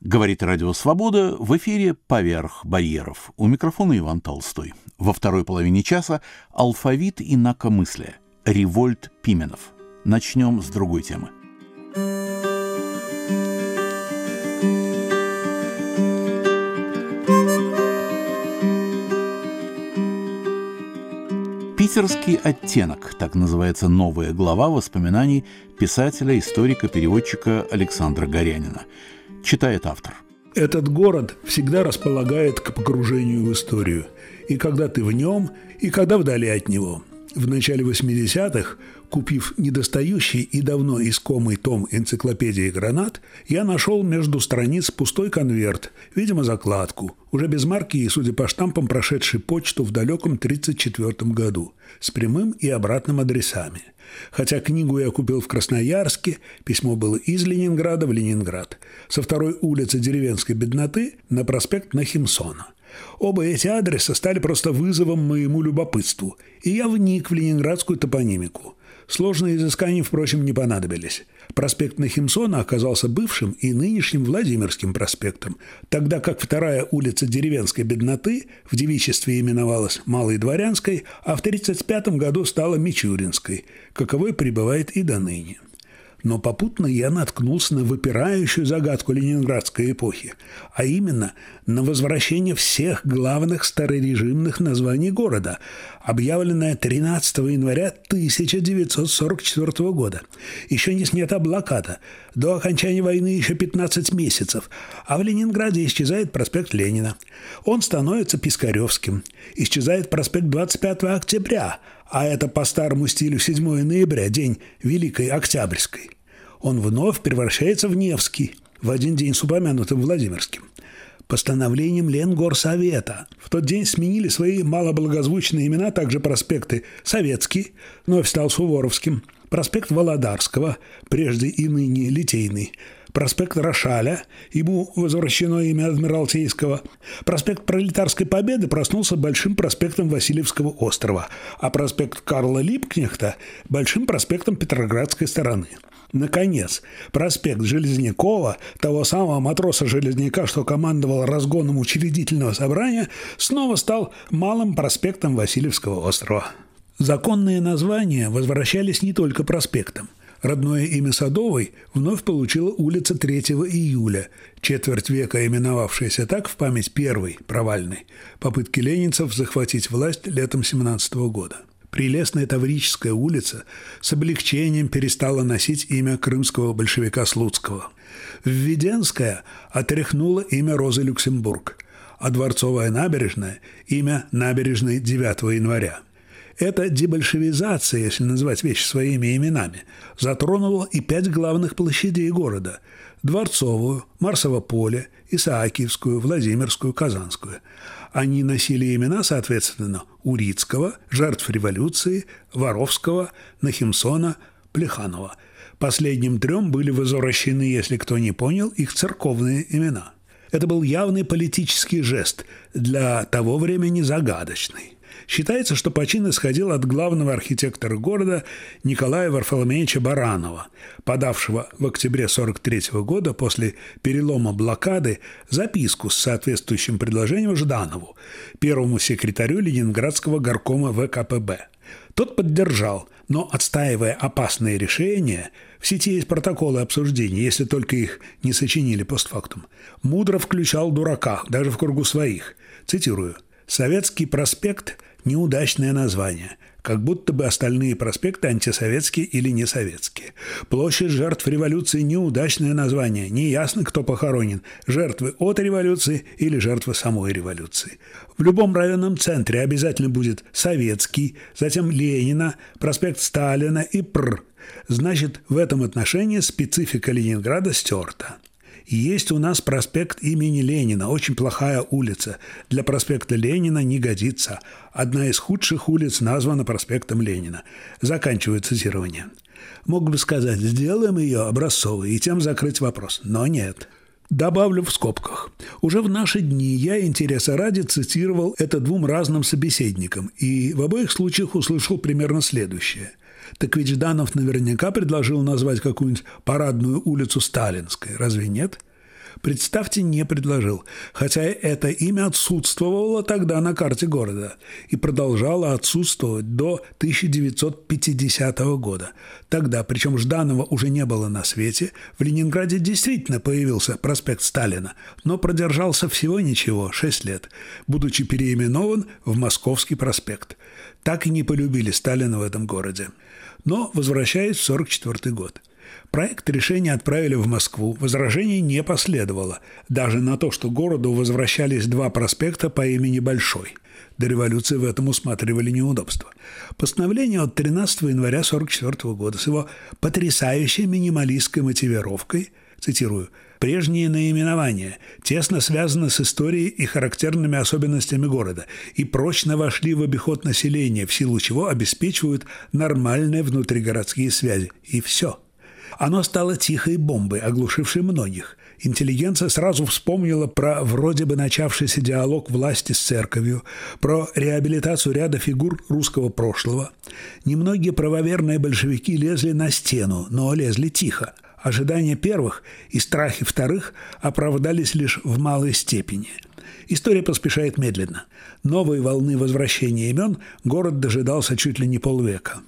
Говорит Радио Свобода в эфире «Поверх барьеров». У микрофона Иван Толстой. Во второй половине часа алфавит инакомыслия. Револьт Пименов. Начнем с другой темы. Питерский оттенок, так называется новая глава воспоминаний писателя, историка, переводчика Александра Горянина – Читает автор. Этот город всегда располагает к погружению в историю. И когда ты в нем, и когда вдали от него. В начале 80-х, купив недостающий и давно искомый том энциклопедии «Гранат», я нашел между страниц пустой конверт, видимо, закладку, уже без марки и, судя по штампам, прошедший почту в далеком 1934 году, с прямым и обратным адресами – Хотя книгу я купил в Красноярске, письмо было из Ленинграда в Ленинград, со второй улицы деревенской бедноты на проспект Нахимсона. Оба эти адреса стали просто вызовом моему любопытству, и я вник в ленинградскую топонимику. Сложные изыскания, впрочем, не понадобились. Проспект Нахимсона оказался бывшим и нынешним Владимирским проспектом, тогда как вторая улица деревенской бедноты в девичестве именовалась Малой Дворянской, а в 1935 году стала Мичуринской, каковой пребывает и до ныне но попутно я наткнулся на выпирающую загадку ленинградской эпохи, а именно на возвращение всех главных старорежимных названий города, объявленное 13 января 1944 года. Еще не снята блокада, до окончания войны еще 15 месяцев, а в Ленинграде исчезает проспект Ленина. Он становится Пискаревским. Исчезает проспект 25 октября – а это по старому стилю 7 ноября, день Великой Октябрьской. Он вновь превращается в Невский, в один день с упомянутым Владимирским. Постановлением Ленгорсовета в тот день сменили свои малоблагозвучные имена также проспекты Советский, вновь стал Суворовским, проспект Володарского, прежде и ныне Литейный, проспект Рошаля, ему возвращено имя Адмиралтейского. Проспект Пролетарской Победы проснулся Большим проспектом Васильевского острова, а проспект Карла Липкнехта – Большим проспектом Петроградской стороны. Наконец, проспект Железнякова, того самого матроса-железняка, что командовал разгоном учредительного собрания, снова стал Малым проспектом Васильевского острова. Законные названия возвращались не только проспектам. Родное имя Садовой вновь получила улица 3 июля, четверть века именовавшаяся так в память первой, провальной, попытки ленинцев захватить власть летом 17 года. Прелестная Таврическая улица с облегчением перестала носить имя крымского большевика Слуцкого. Введенская отряхнула имя Розы Люксембург, а Дворцовая набережная – имя набережной 9 января – эта дебольшевизация, если назвать вещи своими именами, затронула и пять главных площадей города – Дворцовую, Марсово поле, Исаакиевскую, Владимирскую, Казанскую. Они носили имена, соответственно, Урицкого, жертв революции, Воровского, Нахимсона, Плеханова. Последним трем были возвращены, если кто не понял, их церковные имена. Это был явный политический жест, для того времени загадочный. Считается, что почин исходил от главного архитектора города Николая Варфоломеевича Баранова, подавшего в октябре 1943 года после перелома блокады записку с соответствующим предложением Жданову, первому секретарю Ленинградского горкома ВКПБ. Тот поддержал, но, отстаивая опасные решения, в сети есть протоколы обсуждений, если только их не сочинили постфактум, мудро включал дурака, даже в кругу своих. Цитирую. «Советский проспект – неудачное название, как будто бы остальные проспекты антисоветские или несоветские. Площадь жертв революции – неудачное название, неясно, кто похоронен – жертвы от революции или жертвы самой революции. В любом районном центре обязательно будет Советский, затем Ленина, проспект Сталина и ПР. Значит, в этом отношении специфика Ленинграда стерта. Есть у нас проспект имени Ленина, очень плохая улица. Для проспекта Ленина не годится. Одна из худших улиц названа проспектом Ленина. Заканчиваю цитирование. Мог бы сказать, сделаем ее образцовой и тем закрыть вопрос. Но нет. Добавлю в скобках. Уже в наши дни я интереса ради цитировал это двум разным собеседникам, и в обоих случаях услышал примерно следующее. Так ведь Жданов наверняка предложил назвать какую-нибудь парадную улицу Сталинской, разве нет? Представьте, не предложил, хотя это имя отсутствовало тогда на карте города и продолжало отсутствовать до 1950 года. Тогда, причем Жданова уже не было на свете, в Ленинграде действительно появился проспект Сталина, но продержался всего ничего, 6 лет, будучи переименован в Московский проспект. Так и не полюбили Сталина в этом городе. Но возвращаясь в 1944 год. Проект решения отправили в Москву. Возражений не последовало. Даже на то, что городу возвращались два проспекта по имени Большой. До революции в этом усматривали неудобства. Постановление от 13 января 1944 года с его потрясающей минималистской мотивировкой, цитирую, Прежние наименования тесно связаны с историей и характерными особенностями города и прочно вошли в обиход населения, в силу чего обеспечивают нормальные внутригородские связи. И все – оно стало тихой бомбой, оглушившей многих. Интеллигенция сразу вспомнила про вроде бы начавшийся диалог власти с церковью, про реабилитацию ряда фигур русского прошлого. Немногие правоверные большевики лезли на стену, но лезли тихо. Ожидания первых и страхи вторых оправдались лишь в малой степени. История поспешает медленно. Новой волны возвращения имен город дожидался чуть ли не полвека.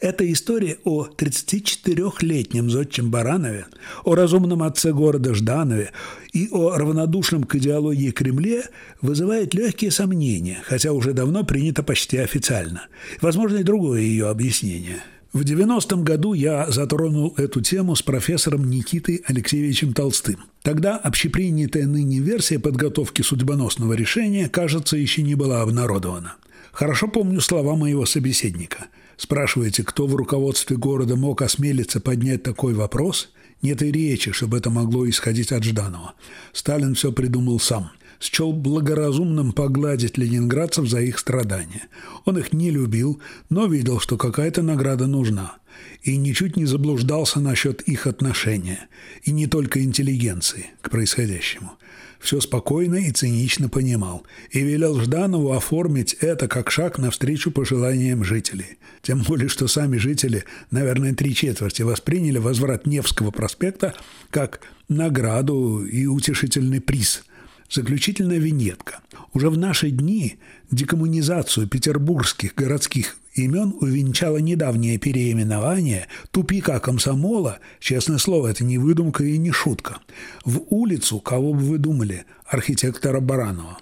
Это история о 34-летнем зодчем Баранове, о разумном отце города Жданове и о равнодушном к идеологии Кремле вызывает легкие сомнения, хотя уже давно принято почти официально. Возможно, и другое ее объяснение – в 90-м году я затронул эту тему с профессором Никитой Алексеевичем Толстым. Тогда общепринятая ныне версия подготовки судьбоносного решения, кажется, еще не была обнародована. Хорошо помню слова моего собеседника – Спрашиваете, кто в руководстве города мог осмелиться поднять такой вопрос? Нет и речи, чтобы это могло исходить от Жданова. Сталин все придумал сам. Счел благоразумным погладить ленинградцев за их страдания. Он их не любил, но видел, что какая-то награда нужна. И ничуть не заблуждался насчет их отношения. И не только интеллигенции к происходящему все спокойно и цинично понимал и велел Жданову оформить это как шаг навстречу пожеланиям жителей. Тем более, что сами жители, наверное, три четверти восприняли возврат Невского проспекта как награду и утешительный приз – Заключительная виньетка. Уже в наши дни декоммунизацию петербургских городских имен увенчало недавнее переименование тупика комсомола, честное слово, это не выдумка и не шутка, в улицу, кого бы вы думали, архитектора Баранова.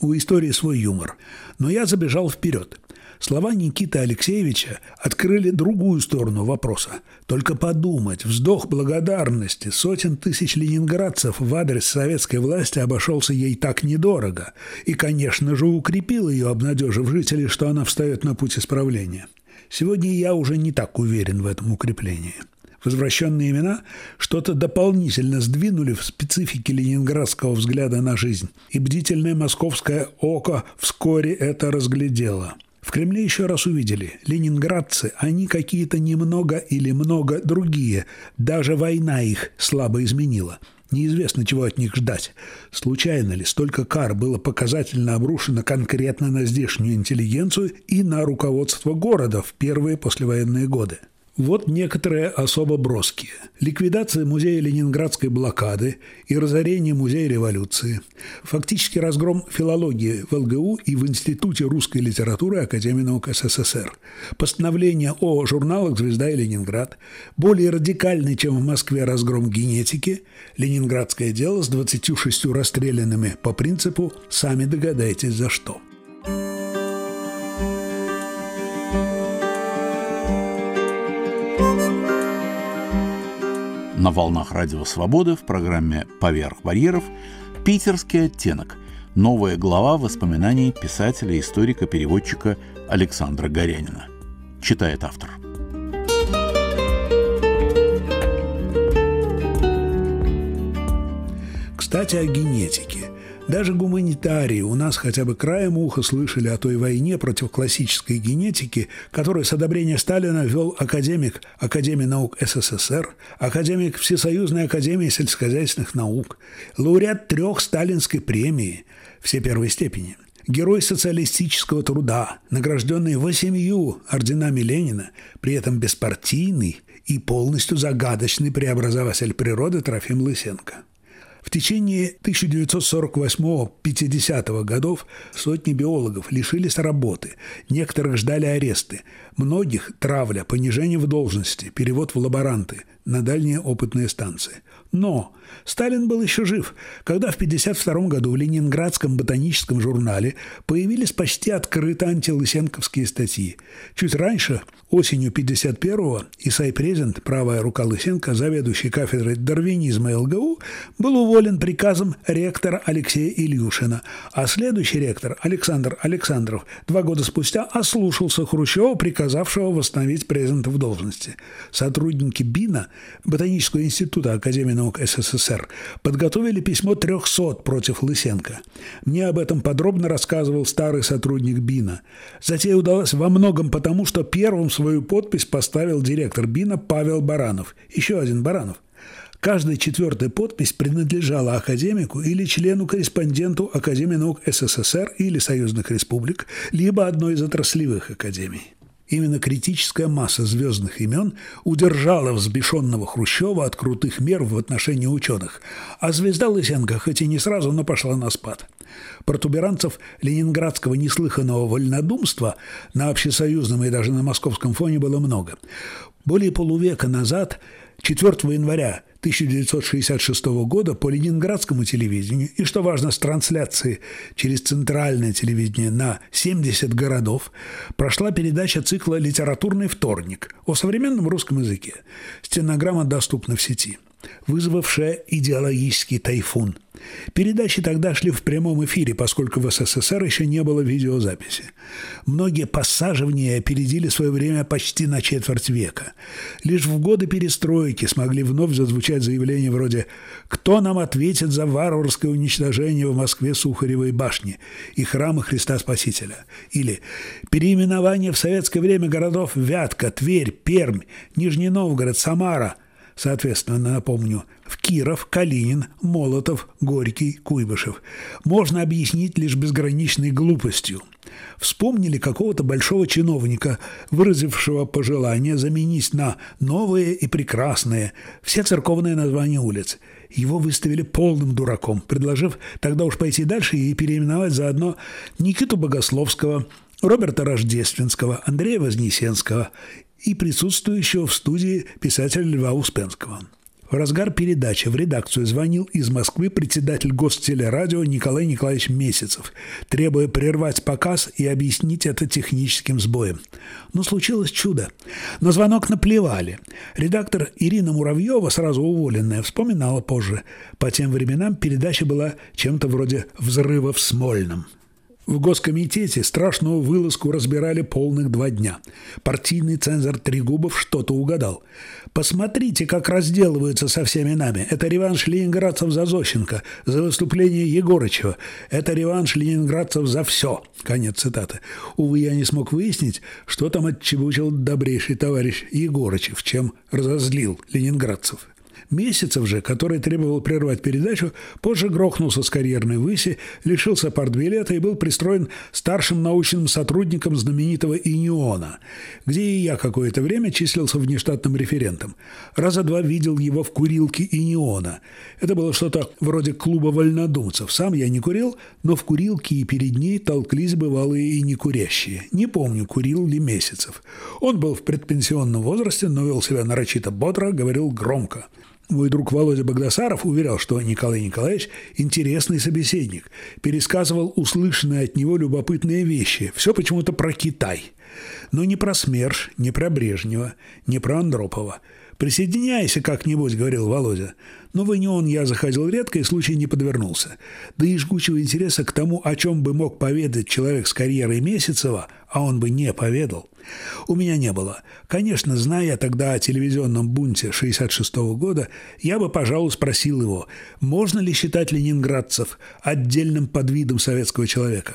У истории свой юмор. Но я забежал вперед. Слова Никиты Алексеевича открыли другую сторону вопроса. Только подумать, вздох благодарности сотен тысяч ленинградцев в адрес советской власти обошелся ей так недорого и, конечно же, укрепил ее, обнадежив жителей, что она встает на путь исправления. Сегодня я уже не так уверен в этом укреплении. Возвращенные имена что-то дополнительно сдвинули в специфике ленинградского взгляда на жизнь, и бдительное московское око вскоре это разглядело – в Кремле еще раз увидели, ленинградцы, они какие-то немного или много другие, даже война их слабо изменила. Неизвестно, чего от них ждать. Случайно ли столько кар было показательно обрушено конкретно на здешнюю интеллигенцию и на руководство города в первые послевоенные годы? Вот некоторые особо броские. Ликвидация музея ленинградской блокады и разорение музея революции. Фактически разгром филологии в ЛГУ и в Институте русской литературы Академии наук СССР. Постановление о журналах «Звезда» и «Ленинград». Более радикальный, чем в Москве разгром генетики. Ленинградское дело с 26 расстрелянными по принципу «сами догадайтесь за что». На волнах Радио Свободы в программе «Поверх барьеров» «Питерский оттенок» – новая глава воспоминаний писателя, историка, переводчика Александра Горянина. Читает автор. Кстати, о генетике. Даже гуманитарии у нас хотя бы краем уха слышали о той войне против классической генетики, которую с одобрения Сталина вел академик Академии наук СССР, академик Всесоюзной академии сельскохозяйственных наук, лауреат трех сталинской премии, все первой степени – герой социалистического труда, награжденный восемью орденами Ленина, при этом беспартийный и полностью загадочный преобразователь природы Трофим Лысенко – В течение 1948-50 годов сотни биологов лишились работы, некоторых ждали аресты, многих – травля, понижение в должности, перевод в лаборанты на дальние опытные станции. Но Сталин был еще жив, когда в 1952 году в Ленинградском ботаническом журнале появились почти открыто антилысенковские статьи. Чуть раньше, осенью 1951-го, Исай Презент, правая рука Лысенко, заведующий кафедрой дарвинизма ЛГУ, был уволен приказом ректора Алексея Ильюшина, а следующий ректор Александр Александров два года спустя ослушался Хрущева, приказавшего восстановить Презента в должности. Сотрудники БИНа, Ботанического института Академии наук СССР, подготовили письмо 300 против Лысенко. Мне об этом подробно рассказывал старый сотрудник БИНа. Затея удалась во многом потому, что первым свою подпись поставил директор БИНа Павел Баранов. Еще один Баранов. Каждая четвертая подпись принадлежала академику или члену-корреспонденту Академии наук СССР или Союзных республик, либо одной из отраслевых академий. Именно критическая масса звездных имен удержала взбешенного Хрущева от крутых мер в отношении ученых, а звезда Лысенко хоть и не сразу, но пошла на спад. Протуберанцев ленинградского неслыханного вольнодумства на общесоюзном и даже на московском фоне было много. Более полувека назад, 4 января 1966 года по ленинградскому телевидению и, что важно, с трансляции через центральное телевидение на 70 городов прошла передача цикла «Литературный вторник» о современном русском языке. Стенограмма доступна в сети – вызвавшая идеологический тайфун. Передачи тогда шли в прямом эфире, поскольку в СССР еще не было видеозаписи. Многие ней опередили свое время почти на четверть века. Лишь в годы перестройки смогли вновь зазвучать заявления вроде «Кто нам ответит за варварское уничтожение в Москве Сухаревой башни и храма Христа Спасителя?» или «Переименование в советское время городов Вятка, Тверь, Пермь, Нижний Новгород, Самара – соответственно, напомню, в Киров, Калинин, Молотов, Горький, Куйбышев, можно объяснить лишь безграничной глупостью. Вспомнили какого-то большого чиновника, выразившего пожелание заменить на новые и прекрасные все церковные названия улиц. Его выставили полным дураком, предложив тогда уж пойти дальше и переименовать заодно Никиту Богословского, Роберта Рождественского, Андрея Вознесенского и присутствующего в студии писателя Льва Успенского. В разгар передачи в редакцию звонил из Москвы председатель Гостелерадио Николай Николаевич Месяцев, требуя прервать показ и объяснить это техническим сбоем. Но случилось чудо. На звонок наплевали. Редактор Ирина Муравьева, сразу уволенная, вспоминала позже. По тем временам передача была чем-то вроде «взрыва в Смольном». В Госкомитете страшную вылазку разбирали полных два дня. Партийный цензор Трегубов что-то угадал. «Посмотрите, как разделываются со всеми нами. Это реванш ленинградцев за Зощенко, за выступление Егорычева. Это реванш ленинградцев за все». Конец цитаты. Увы, я не смог выяснить, что там отчебучил добрейший товарищ Егорычев, чем разозлил ленинградцев. Месяцев же, который требовал прервать передачу, позже грохнулся с карьерной выси, лишился партбилета и был пристроен старшим научным сотрудником знаменитого «Иниона», где и я какое-то время числился внештатным референтом. Раза два видел его в курилке «Иниона». Это было что-то вроде клуба вольнодумцев. Сам я не курил, но в курилке и перед ней толклись бывалые и некурящие. Не помню, курил ли Месяцев. Он был в предпенсионном возрасте, но вел себя нарочито бодро, говорил громко. Мой друг Володя Богдасаров уверял, что Николай Николаевич – интересный собеседник, пересказывал услышанные от него любопытные вещи, все почему-то про Китай. Но не про СМЕРШ, не про Брежнева, не про Андропова. «Присоединяйся как-нибудь», – говорил Володя. Но в он я заходил редко, и случай не подвернулся. Да и жгучего интереса к тому, о чем бы мог поведать человек с карьерой Месяцева, а он бы не поведал, у меня не было. Конечно, зная тогда о телевизионном бунте 66 -го года, я бы, пожалуй, спросил его, можно ли считать ленинградцев отдельным подвидом советского человека.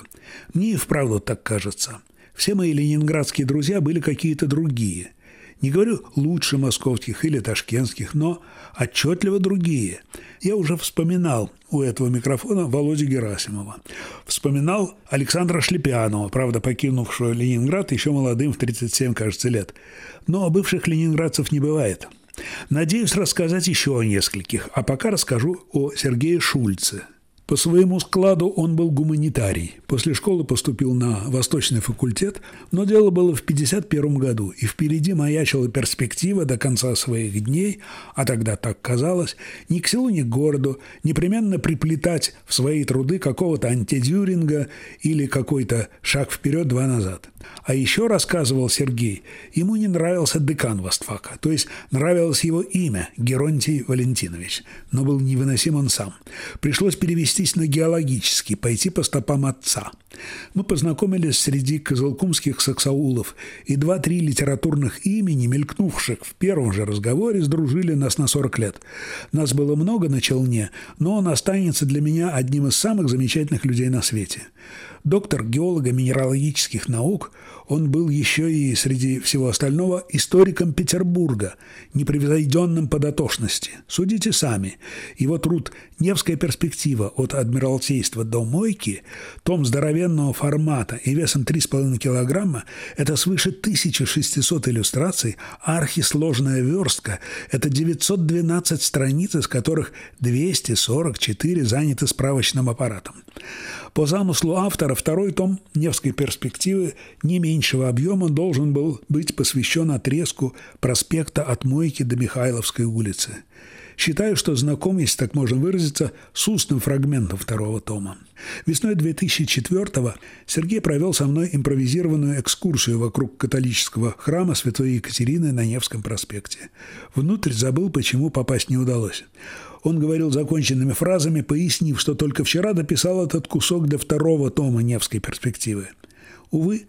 Мне и вправду так кажется. Все мои ленинградские друзья были какие-то другие. Не говорю лучше московских или ташкентских, но отчетливо другие. Я уже вспоминал у этого микрофона Володю Герасимова. Вспоминал Александра Шлепянова, правда, покинувшего Ленинград еще молодым в 37, кажется, лет. Но бывших ленинградцев не бывает. Надеюсь рассказать еще о нескольких, а пока расскажу о Сергее Шульце – по своему складу он был гуманитарий. После школы поступил на Восточный факультет, но дело было в 1951 году, и впереди маячила перспектива до конца своих дней, а тогда так казалось, ни к селу, ни к городу, непременно приплетать в свои труды какого-то антидюринга или какой-то шаг вперед, два назад. А еще, рассказывал Сергей, ему не нравился декан Востфака, то есть нравилось его имя – Геронтий Валентинович, но был невыносим он сам. Пришлось перевестись на геологический, пойти по стопам отца. Мы познакомились среди козылкумских саксаулов, и два-три литературных имени, мелькнувших в первом же разговоре, сдружили нас на 40 лет. Нас было много на челне, но он останется для меня одним из самых замечательных людей на свете. Доктор геолога минералогических наук, он был еще и, среди всего остального, историком Петербурга, непревзойденным по дотошности. Судите сами. Его труд «Невская перспектива от Адмиралтейства до Мойки», том здоровенного формата и весом 3,5 килограмма – это свыше 1600 иллюстраций, а архисложная верстка – это 912 страниц, из которых 244 заняты справочным аппаратом. По замыслу автора второй том «Невской перспективы» не меньшего объема должен был быть посвящен отрезку проспекта от Мойки до Михайловской улицы. Считаю, что знаком, если так можно выразиться, с устным фрагментом второго тома. Весной 2004-го Сергей провел со мной импровизированную экскурсию вокруг католического храма Святой Екатерины на Невском проспекте. Внутрь забыл, почему попасть не удалось. Он говорил законченными фразами, пояснив, что только вчера дописал этот кусок до второго тома «Невской перспективы». Увы,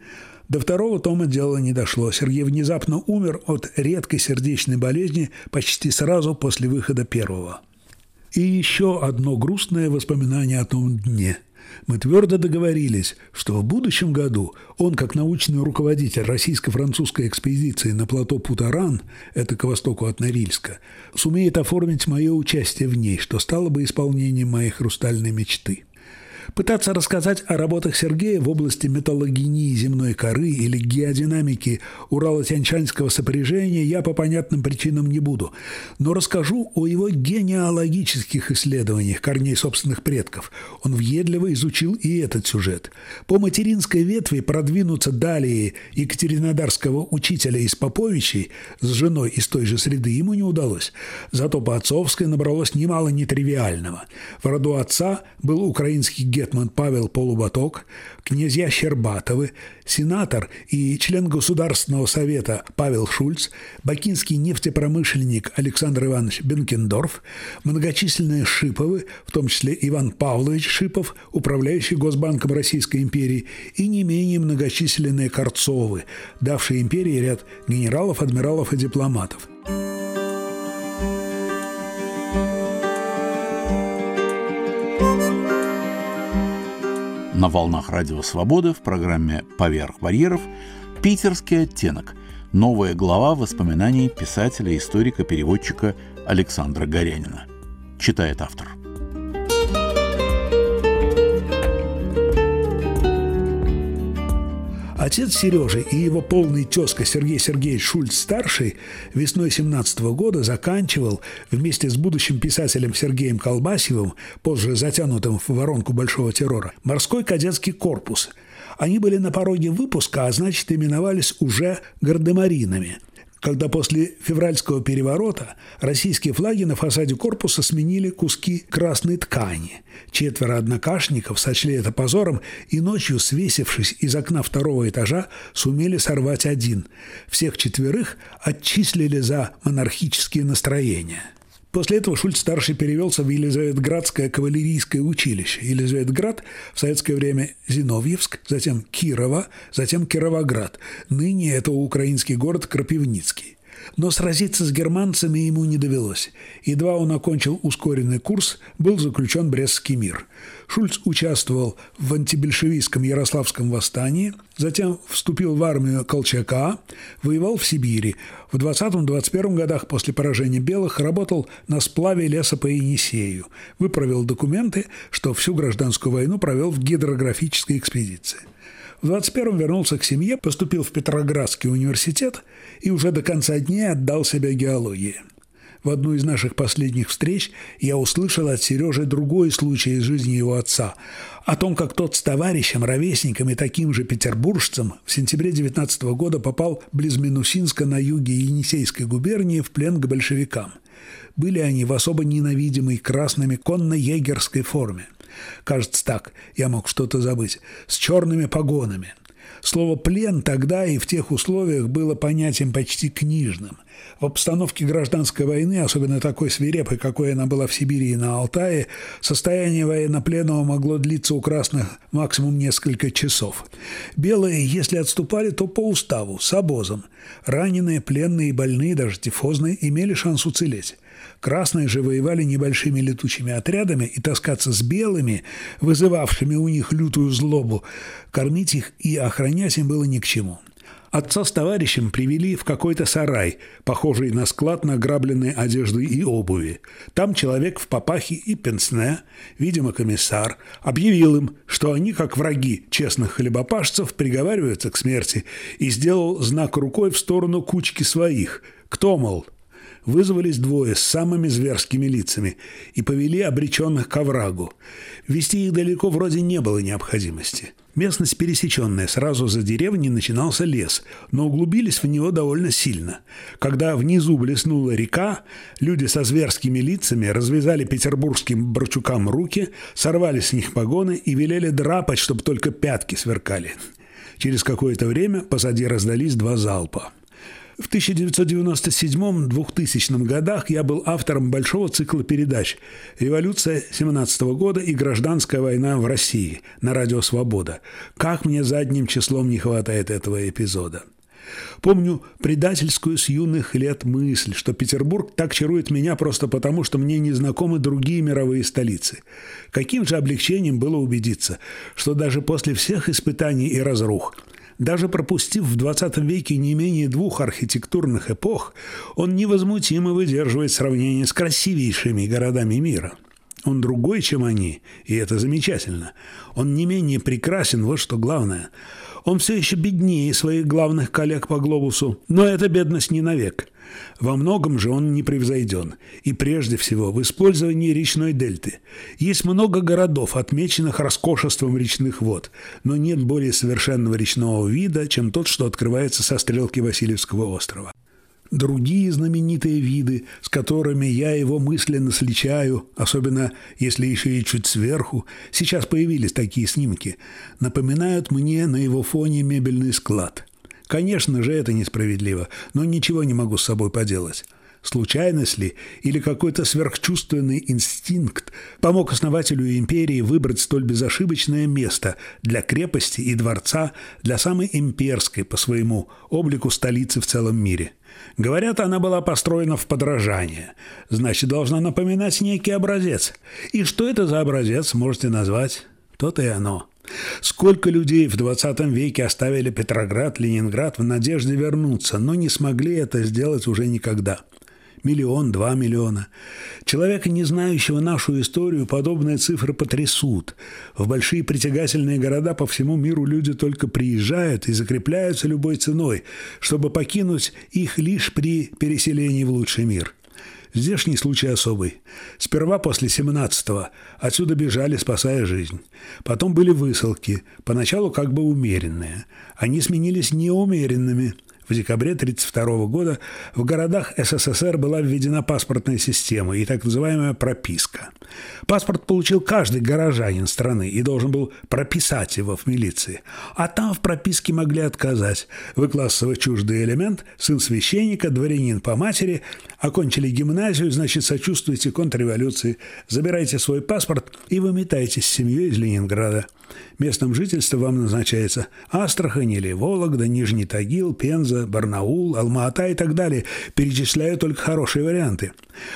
до второго тома дело не дошло. Сергей внезапно умер от редкой сердечной болезни почти сразу после выхода первого. И еще одно грустное воспоминание о том дне – мы твердо договорились, что в будущем году он, как научный руководитель российско-французской экспедиции на плато Путаран, это к востоку от Норильска, сумеет оформить мое участие в ней, что стало бы исполнением моей хрустальной мечты. Пытаться рассказать о работах Сергея в области металлогении земной коры или геодинамики Урало-Тяньшанского сопряжения я по понятным причинам не буду, но расскажу о его генеалогических исследованиях корней собственных предков. Он въедливо изучил и этот сюжет. По материнской ветви продвинуться далее Екатеринодарского учителя из Поповичей с женой из той же среды ему не удалось. Зато по отцовской набралось немало нетривиального. В роду отца был украинский гетман Павел Полубаток, князья Щербатовы, сенатор и член Государственного совета Павел Шульц, бакинский нефтепромышленник Александр Иванович Бенкендорф, многочисленные Шиповы, в том числе Иван Павлович Шипов, управляющий Госбанком Российской империи, и не менее многочисленные Корцовы, давшие империи ряд генералов, адмиралов и дипломатов – На волнах Радио Свободы в программе «Поверх барьеров» «Питерский оттенок» – новая глава воспоминаний писателя, историка, переводчика Александра Горянина. Читает автор. Отец Сережи и его полный тезка Сергей Сергеевич Шульц-старший весной 17 года заканчивал вместе с будущим писателем Сергеем Колбасевым, позже затянутым в воронку большого террора, морской кадетский корпус. Они были на пороге выпуска, а значит именовались уже гардемаринами – когда после февральского переворота российские флаги на фасаде корпуса сменили куски красной ткани. Четверо однокашников сочли это позором и ночью, свесившись из окна второго этажа, сумели сорвать один. Всех четверых отчислили за монархические настроения. После этого Шульц-старший перевелся в Елизаветградское кавалерийское училище. Елизаветград в советское время Зиновьевск, затем Кирово, затем Кировоград. Ныне это украинский город Крапивницкий. Но сразиться с германцами ему не довелось. Едва он окончил ускоренный курс, был заключен Брестский мир. Шульц участвовал в антибольшевистском Ярославском восстании, затем вступил в армию Колчака, воевал в Сибири. В 20-21 годах после поражения белых работал на сплаве леса по Енисею, выправил документы, что всю гражданскую войну провел в гидрографической экспедиции. В 21-м вернулся к семье, поступил в Петроградский университет и уже до конца дней отдал себя геологии. В одну из наших последних встреч я услышал от Сережи другой случай из жизни его отца. О том, как тот с товарищем, ровесником и таким же петербуржцем в сентябре 19 года попал близ Минусинска на юге Енисейской губернии в плен к большевикам. Были они в особо ненавидимой красными конно-егерской форме. Кажется так, я мог что-то забыть, с черными погонами – Слово «плен» тогда и в тех условиях было понятием почти книжным. В обстановке гражданской войны, особенно такой свирепой, какой она была в Сибири и на Алтае, состояние военнопленного могло длиться у красных максимум несколько часов. Белые, если отступали, то по уставу, с обозом. Раненые, пленные и больные, даже тифозные, имели шанс уцелеть. Красные же воевали небольшими летучими отрядами, и таскаться с белыми, вызывавшими у них лютую злобу, кормить их и охранять им было ни к чему. Отца с товарищем привели в какой-то сарай, похожий на склад награбленной одежды и обуви. Там человек в папахе и пенсне, видимо, комиссар, объявил им, что они, как враги честных хлебопашцев, приговариваются к смерти, и сделал знак рукой в сторону кучки своих. Кто, мол, вызвались двое с самыми зверскими лицами и повели обреченных к оврагу. Вести их далеко вроде не было необходимости. Местность пересеченная, сразу за деревней начинался лес, но углубились в него довольно сильно. Когда внизу блеснула река, люди со зверскими лицами развязали петербургским барчукам руки, сорвали с них погоны и велели драпать, чтобы только пятки сверкали. Через какое-то время позади раздались два залпа. В 1997-2000 годах я был автором большого цикла передач «Революция 17 года и гражданская война в России» на радио «Свобода». Как мне задним числом не хватает этого эпизода. Помню предательскую с юных лет мысль, что Петербург так чарует меня просто потому, что мне не знакомы другие мировые столицы. Каким же облегчением было убедиться, что даже после всех испытаний и разрух – даже пропустив в 20 веке не менее двух архитектурных эпох, он невозмутимо выдерживает сравнение с красивейшими городами мира. Он другой, чем они, и это замечательно. Он не менее прекрасен, вот что главное. Он все еще беднее своих главных коллег по глобусу, но эта бедность не навек – во многом же он не превзойден, и прежде всего в использовании речной дельты. Есть много городов, отмеченных роскошеством речных вод, но нет более совершенного речного вида, чем тот, что открывается со стрелки Васильевского острова. Другие знаменитые виды, с которыми я его мысленно сличаю, особенно если еще и чуть сверху, сейчас появились такие снимки, напоминают мне на его фоне мебельный склад – Конечно же, это несправедливо, но ничего не могу с собой поделать. Случайность ли или какой-то сверхчувственный инстинкт помог основателю империи выбрать столь безошибочное место для крепости и дворца, для самой имперской по своему облику столицы в целом мире. Говорят, она была построена в подражание. Значит, должна напоминать некий образец. И что это за образец, можете назвать? То-то и оно. Сколько людей в 20 веке оставили Петроград, Ленинград в надежде вернуться, но не смогли это сделать уже никогда. Миллион, два миллиона. Человека, не знающего нашу историю, подобные цифры потрясут. В большие притягательные города по всему миру люди только приезжают и закрепляются любой ценой, чтобы покинуть их лишь при переселении в лучший мир – Здешний случай особый. Сперва после 17-го отсюда бежали, спасая жизнь. Потом были высылки, поначалу как бы умеренные. Они сменились неумеренными – в декабре 1932 года в городах СССР была введена паспортная система и так называемая прописка. Паспорт получил каждый горожанин страны и должен был прописать его в милиции. А там в прописке могли отказать. Вы классово чуждый элемент, сын священника, дворянин по матери, окончили гимназию, значит, сочувствуете контрреволюции, забирайте свой паспорт и выметайтесь с семьей из Ленинграда. Местом жительства вам назначается Астрахань или Вологда, Нижний Тагил, Пенза, Барнаул, Алма-Ата и так далее. Перечисляю только хорошие варианты.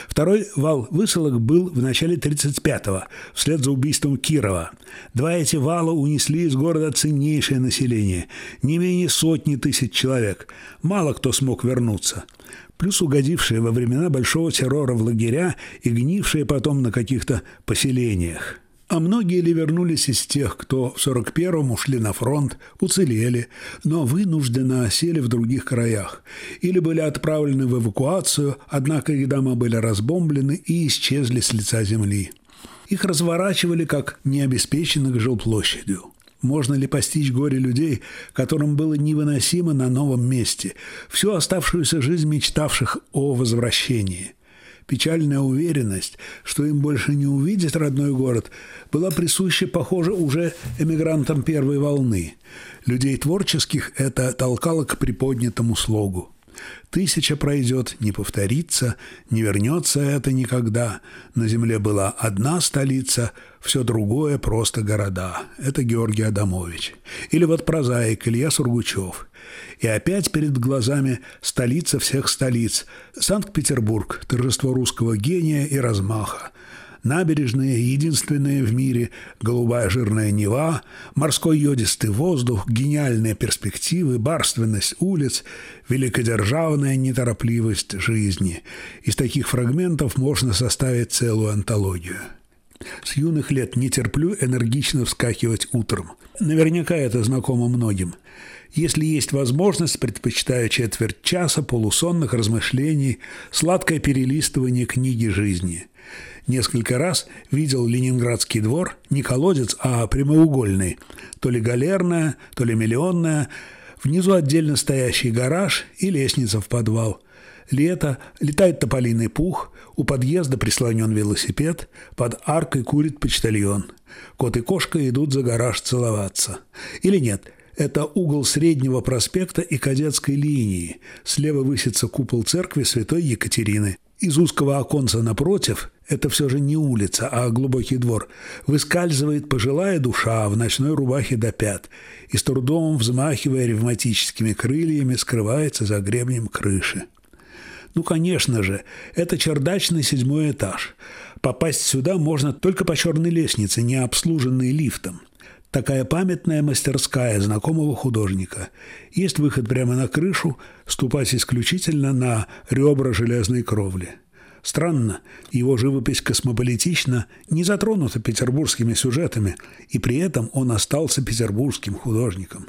Второй вал высылок был в начале 35-го, вслед за убийством Кирова. Два эти вала унесли из города ценнейшее население, не менее сотни тысяч человек. Мало кто смог вернуться плюс угодившие во времена большого террора в лагеря и гнившие потом на каких-то поселениях. А многие ли вернулись из тех, кто в 41-м ушли на фронт, уцелели, но вынужденно осели в других краях, или были отправлены в эвакуацию, однако их дома были разбомблены и исчезли с лица земли. Их разворачивали как необеспеченных жилплощадью. Можно ли постичь горе людей, которым было невыносимо на новом месте, всю оставшуюся жизнь мечтавших о возвращении – Печальная уверенность, что им больше не увидеть родной город, была присуща, похоже, уже эмигрантам первой волны. Людей творческих это толкало к приподнятому слогу. Тысяча пройдет, не повторится, не вернется это никогда. На земле была одна столица, все другое просто города. Это Георгий Адамович. Или вот прозаик Илья Сургучев. И опять перед глазами столица всех столиц. Санкт-Петербург, торжество русского гения и размаха. Набережные, единственные в мире, голубая жирная Нева, морской йодистый воздух, гениальные перспективы, барственность улиц, великодержавная неторопливость жизни. Из таких фрагментов можно составить целую антологию. С юных лет не терплю энергично вскакивать утром. Наверняка это знакомо многим. Если есть возможность, предпочитаю четверть часа полусонных размышлений, сладкое перелистывание книги жизни. Несколько раз видел Ленинградский двор, не колодец, а прямоугольный, то ли галерная, то ли миллионная, внизу отдельно стоящий гараж и лестница в подвал – Лето, летает тополиный пух, у подъезда прислонен велосипед, под аркой курит почтальон. Кот и кошка идут за гараж целоваться. Или нет, это угол Среднего проспекта и Кадетской линии. Слева высится купол церкви Святой Екатерины. Из узкого оконца напротив, это все же не улица, а глубокий двор, выскальзывает пожилая душа в ночной рубахе до пят и с трудом, взмахивая ревматическими крыльями, скрывается за гребнем крыши. Ну, конечно же, это чердачный седьмой этаж. Попасть сюда можно только по черной лестнице, не обслуженной лифтом. Такая памятная мастерская знакомого художника. Есть выход прямо на крышу, ступать исключительно на ребра железной кровли. Странно, его живопись космополитична, не затронута петербургскими сюжетами, и при этом он остался петербургским художником.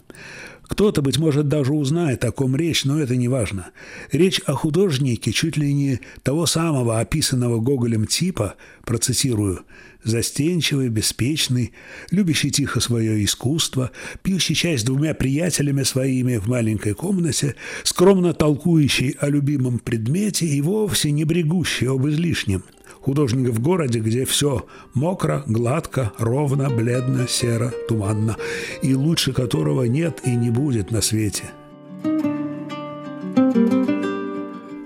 Кто-то, быть может, даже узнает, о ком речь, но это не важно. Речь о художнике чуть ли не того самого описанного Гоголем типа, процитирую, «застенчивый, беспечный, любящий тихо свое искусство, пьющий чай с двумя приятелями своими в маленькой комнате, скромно толкующий о любимом предмете и вовсе не брегущий об излишнем» художника в городе, где все мокро, гладко, ровно, бледно, серо, туманно, и лучше которого нет и не будет на свете.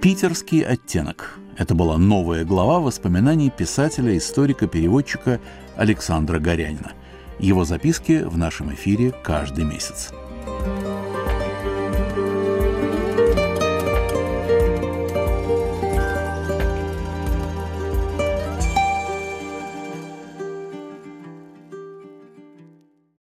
Питерский оттенок. Это была новая глава воспоминаний писателя, историка, переводчика Александра Горянина. Его записки в нашем эфире каждый месяц.